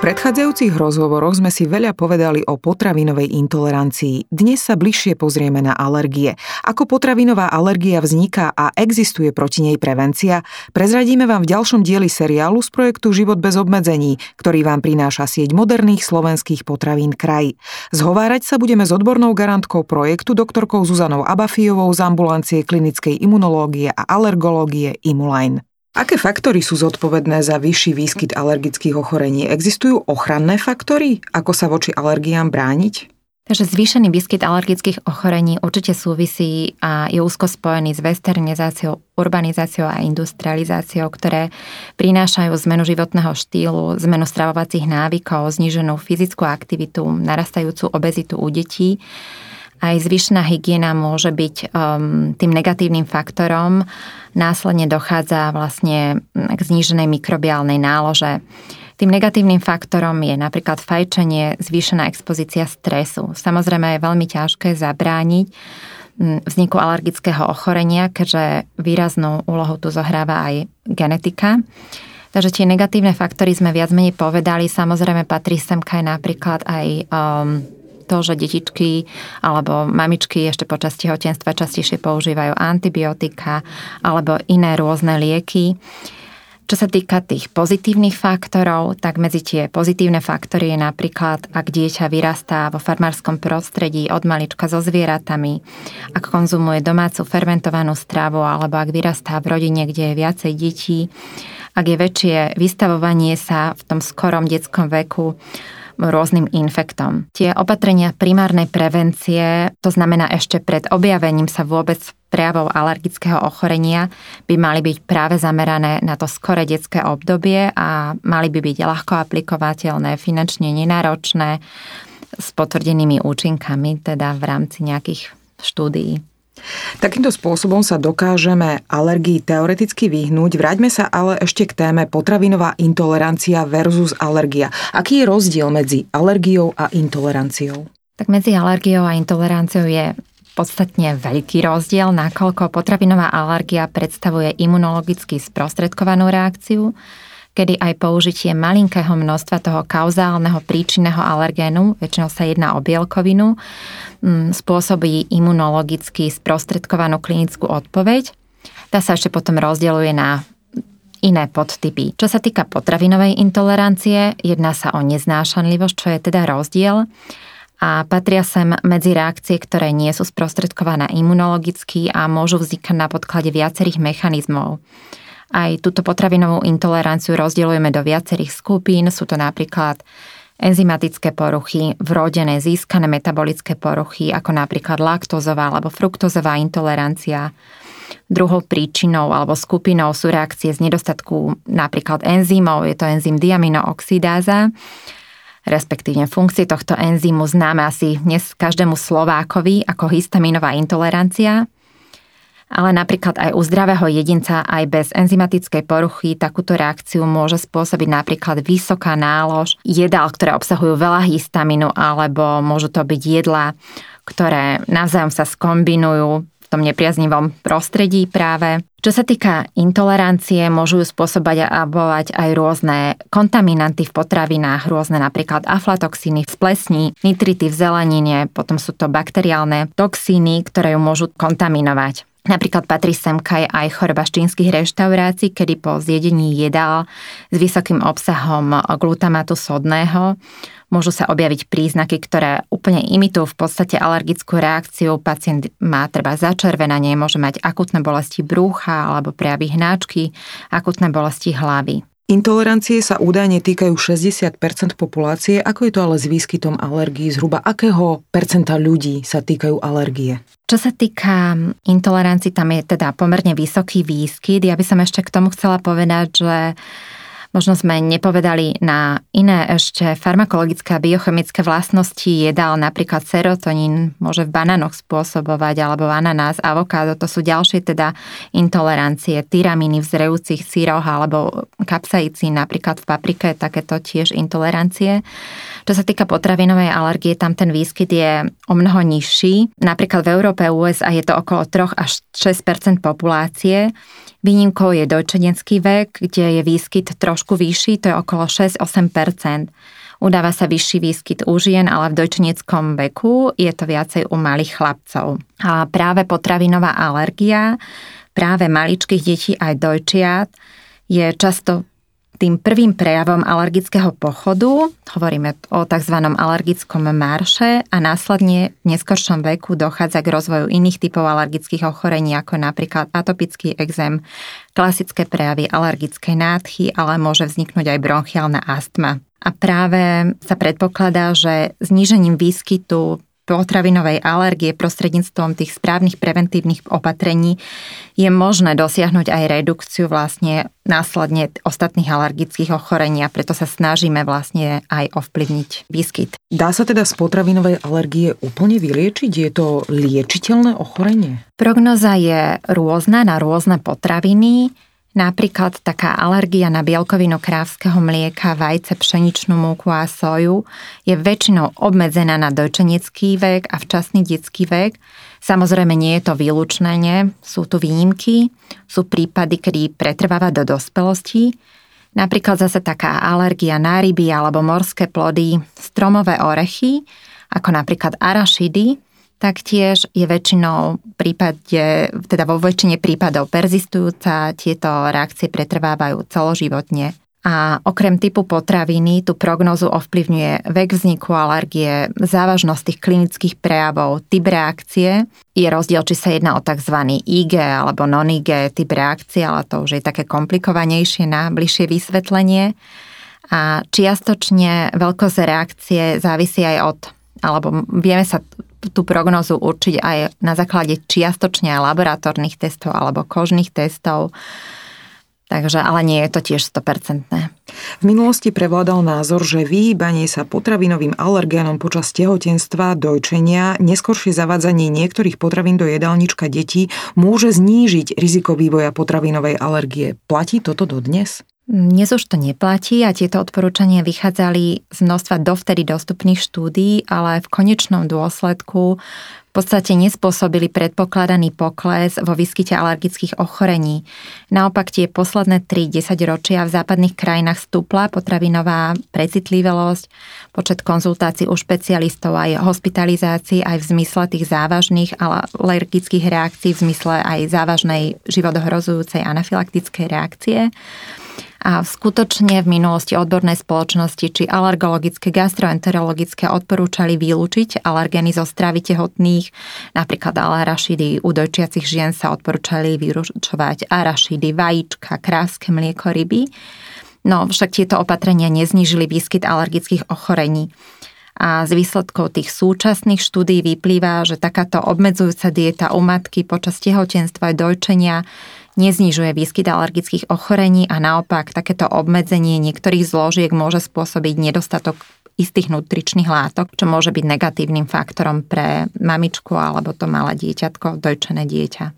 predchádzajúcich rozhovoroch sme si veľa povedali o potravinovej intolerancii. Dnes sa bližšie pozrieme na alergie. Ako potravinová alergia vzniká a existuje proti nej prevencia, prezradíme vám v ďalšom dieli seriálu z projektu Život bez obmedzení, ktorý vám prináša sieť moderných slovenských potravín kraj. Zhovárať sa budeme s odbornou garantkou projektu doktorkou Zuzanou Abafijovou z ambulancie klinickej imunológie a alergológie Imuline. Aké faktory sú zodpovedné za vyšší výskyt alergických ochorení? Existujú ochranné faktory? Ako sa voči alergiám brániť? Takže zvýšený výskyt alergických ochorení určite súvisí a je úzko spojený s westernizáciou, urbanizáciou a industrializáciou, ktoré prinášajú zmenu životného štýlu, zmenu stravovacích návykov, zníženú fyzickú aktivitu, narastajúcu obezitu u detí aj zvyšná hygiena môže byť um, tým negatívnym faktorom. Následne dochádza vlastne k zníženej mikrobiálnej nálože. Tým negatívnym faktorom je napríklad fajčenie, zvýšená expozícia stresu. Samozrejme je veľmi ťažké zabrániť mm, vzniku alergického ochorenia, keďže výraznú úlohu tu zohráva aj genetika. Takže tie negatívne faktory sme viac menej povedali. Samozrejme patrí sem aj napríklad aj um, to, že detičky alebo mamičky ešte počas tehotenstva častejšie používajú antibiotika alebo iné rôzne lieky. Čo sa týka tých pozitívnych faktorov, tak medzi tie pozitívne faktory je napríklad, ak dieťa vyrastá vo farmárskom prostredí od malička so zvieratami, ak konzumuje domácu fermentovanú stravu alebo ak vyrastá v rodine, kde je viacej detí, ak je väčšie vystavovanie sa v tom skorom detskom veku rôznym infektom. Tie opatrenia primárnej prevencie, to znamená ešte pred objavením sa vôbec prejavov alergického ochorenia, by mali byť práve zamerané na to skore detské obdobie a mali by byť ľahko aplikovateľné, finančne nenáročné, s potvrdenými účinkami, teda v rámci nejakých štúdií. Takýmto spôsobom sa dokážeme alergii teoreticky vyhnúť. Vráťme sa ale ešte k téme potravinová intolerancia versus alergia. Aký je rozdiel medzi alergiou a intoleranciou? Tak medzi alergiou a intoleranciou je podstatne veľký rozdiel, nakoľko potravinová alergia predstavuje imunologicky sprostredkovanú reakciu, kedy aj použitie malinkého množstva toho kauzálneho príčinného alergénu, väčšinou sa jedná o bielkovinu, mm, spôsobí imunologicky sprostredkovanú klinickú odpoveď. Tá sa ešte potom rozdeľuje na iné podtypy. Čo sa týka potravinovej intolerancie, jedná sa o neznášanlivosť, čo je teda rozdiel a patria sem medzi reakcie, ktoré nie sú sprostredkované imunologicky a môžu vznikať na podklade viacerých mechanizmov. Aj túto potravinovú intoleranciu rozdielujeme do viacerých skupín. Sú to napríklad enzymatické poruchy, vrodené získané metabolické poruchy, ako napríklad laktózová alebo fruktozová intolerancia. Druhou príčinou alebo skupinou sú reakcie z nedostatku napríklad enzymov, je to enzym diaminooxidáza, respektívne funkcie tohto enzymu známe asi dnes každému Slovákovi ako histaminová intolerancia ale napríklad aj u zdravého jedinca aj bez enzymatickej poruchy takúto reakciu môže spôsobiť napríklad vysoká nálož jedál, ktoré obsahujú veľa histaminu, alebo môžu to byť jedlá, ktoré navzájom sa skombinujú v tom nepriaznivom prostredí práve. Čo sa týka intolerancie, môžu ju spôsobať a abovať aj rôzne kontaminanty v potravinách, rôzne napríklad aflatoxíny v plesni, nitrity v zelenine, potom sú to bakteriálne toxíny, ktoré ju môžu kontaminovať. Napríklad patrí sem aj choroba čínskych reštaurácií, kedy po zjedení jedál s vysokým obsahom glutamátu sodného môžu sa objaviť príznaky, ktoré úplne imitujú v podstate alergickú reakciu. Pacient má treba začervenanie, môže mať akutné bolesti brúcha alebo prejavy hnáčky, akutné bolesti hlavy. Intolerancie sa údajne týkajú 60% populácie. Ako je to ale s výskytom alergií? Zhruba akého percenta ľudí sa týkajú alergie? Čo sa týka intolerancii, tam je teda pomerne vysoký výskyt. Ja by som ešte k tomu chcela povedať, že Možno sme nepovedali na iné ešte farmakologické a biochemické vlastnosti jedál, napríklad serotonín môže v banánoch spôsobovať, alebo ananás, avokádo, to sú ďalšie teda intolerancie, tyramíny v zrejúcich síroch alebo kapsaicín napríklad v paprike, takéto tiež intolerancie. Čo sa týka potravinovej alergie, tam ten výskyt je o mnoho nižší. Napríklad v Európe a USA je to okolo 3 až 6% populácie. Výnimkou je dojčenecký vek, kde je výskyt trošku vyšší, to je okolo 6-8 Udáva sa vyšší výskyt u žien, ale v dojčeneckom veku je to viacej u malých chlapcov. A práve potravinová alergia práve maličkých detí aj dojčiat je často tým prvým prejavom alergického pochodu, hovoríme o tzv. alergickom marše a následne v neskoršom veku dochádza k rozvoju iných typov alergických ochorení, ako napríklad atopický exém, klasické prejavy alergickej nádchy, ale môže vzniknúť aj bronchiálna astma. A práve sa predpokladá, že znížením výskytu potravinovej alergie prostredníctvom tých správnych preventívnych opatrení je možné dosiahnuť aj redukciu vlastne následne ostatných alergických ochorení a preto sa snažíme vlastne aj ovplyvniť výskyt. Dá sa teda z potravinovej alergie úplne vyliečiť? Je to liečiteľné ochorenie? Prognoza je rôzna na rôzne potraviny. Napríklad taká alergia na bielkovinu krávskeho mlieka, vajce, pšeničnú múku a soju je väčšinou obmedzená na dojčenecký vek a včasný detský vek. Samozrejme nie je to výlučné, sú tu výnimky, sú prípady, kedy pretrváva do dospelosti. Napríklad zase taká alergia na ryby alebo morské plody, stromové orechy, ako napríklad arašidy, taktiež je väčšinou v prípade, teda vo väčšine prípadov persistujúca, tieto reakcie pretrvávajú celoživotne. A okrem typu potraviny tú prognozu ovplyvňuje vek vzniku alergie, závažnosť tých klinických prejavov, typ reakcie. Je rozdiel, či sa jedná o tzv. IG alebo non-IG typ reakcie, ale to už je také komplikovanejšie na bližšie vysvetlenie. A čiastočne veľkosť reakcie závisí aj od, alebo vieme sa tú prognozu určiť aj na základe čiastočne laboratórnych testov alebo kožných testov. Takže, ale nie je to tiež 100%. V minulosti prevládal názor, že vyhýbanie sa potravinovým alergénom počas tehotenstva, dojčenia, neskoršie zavádzanie niektorých potravín do jedálnička detí môže znížiť riziko vývoja potravinovej alergie. Platí toto dodnes? Dnes už to neplatí a tieto odporúčania vychádzali z množstva dovtedy dostupných štúdií, ale v konečnom dôsledku v podstate nespôsobili predpokladaný pokles vo výskyte alergických ochorení. Naopak tie posledné 3-10 ročia v západných krajinách stúpla potravinová precitlivosť, počet konzultácií u špecialistov aj hospitalizácií aj v zmysle tých závažných alergických reakcií, v zmysle aj závažnej životohrozujúcej anafylaktickej reakcie. A skutočne v minulosti odbornej spoločnosti či alergologické, gastroenterologické odporúčali vylúčiť alergény zo stravy tehotných, napríklad alarašidy u dojčiacich žien sa odporúčali vyručovať arašidy, vajíčka, krávske mlieko, ryby. No však tieto opatrenia neznížili výskyt alergických ochorení. A z výsledkov tých súčasných štúdí vyplýva, že takáto obmedzujúca dieta u matky počas tehotenstva a dojčenia neznižuje výskyt alergických ochorení a naopak takéto obmedzenie niektorých zložiek môže spôsobiť nedostatok istých nutričných látok, čo môže byť negatívnym faktorom pre mamičku alebo to malé dieťatko, dojčené dieťa.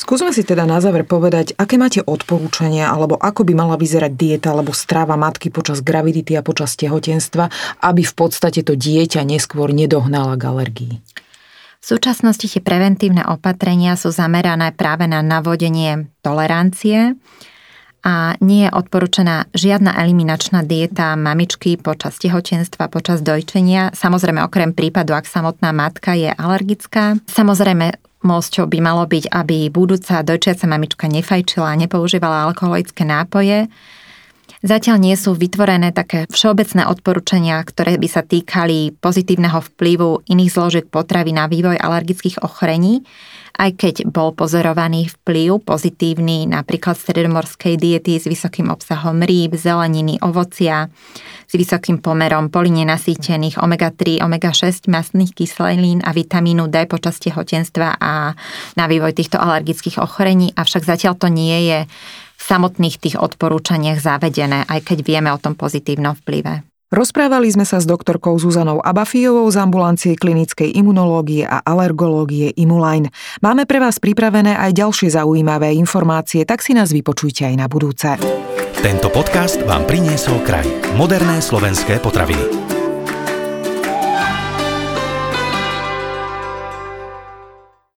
Skúsme si teda na záver povedať, aké máte odporúčania alebo ako by mala vyzerať dieta alebo stráva matky počas gravidity a počas tehotenstva, aby v podstate to dieťa neskôr nedohnala k alergii. V súčasnosti tie preventívne opatrenia sú zamerané práve na navodenie tolerancie a nie je odporúčaná žiadna eliminačná dieta mamičky počas tehotenstva, počas dojčenia. Samozrejme, okrem prípadu, ak samotná matka je alergická. Samozrejme, Mosťou by malo byť, aby budúca dojčiaca mamička nefajčila a nepoužívala alkoholické nápoje, Zatiaľ nie sú vytvorené také všeobecné odporúčania, ktoré by sa týkali pozitívneho vplyvu iných zložiek potravy na vývoj alergických ochorení, aj keď bol pozorovaný vplyv pozitívny napríklad stredomorskej diety s vysokým obsahom rýb, zeleniny, ovocia, s vysokým pomerom polinenasýtených omega-3, omega-6 masných kyselín a vitamínu D počas tehotenstva a na vývoj týchto alergických ochorení, avšak zatiaľ to nie je samotných tých odporúčaniach zavedené, aj keď vieme o tom pozitívnom vplyve. Rozprávali sme sa s doktorkou Zuzanou Abafijovou z ambulancie klinickej imunológie a alergológie Imuline. Máme pre vás pripravené aj ďalšie zaujímavé informácie, tak si nás vypočujte aj na budúce. Tento podcast vám priniesol kraj. Moderné slovenské potraviny.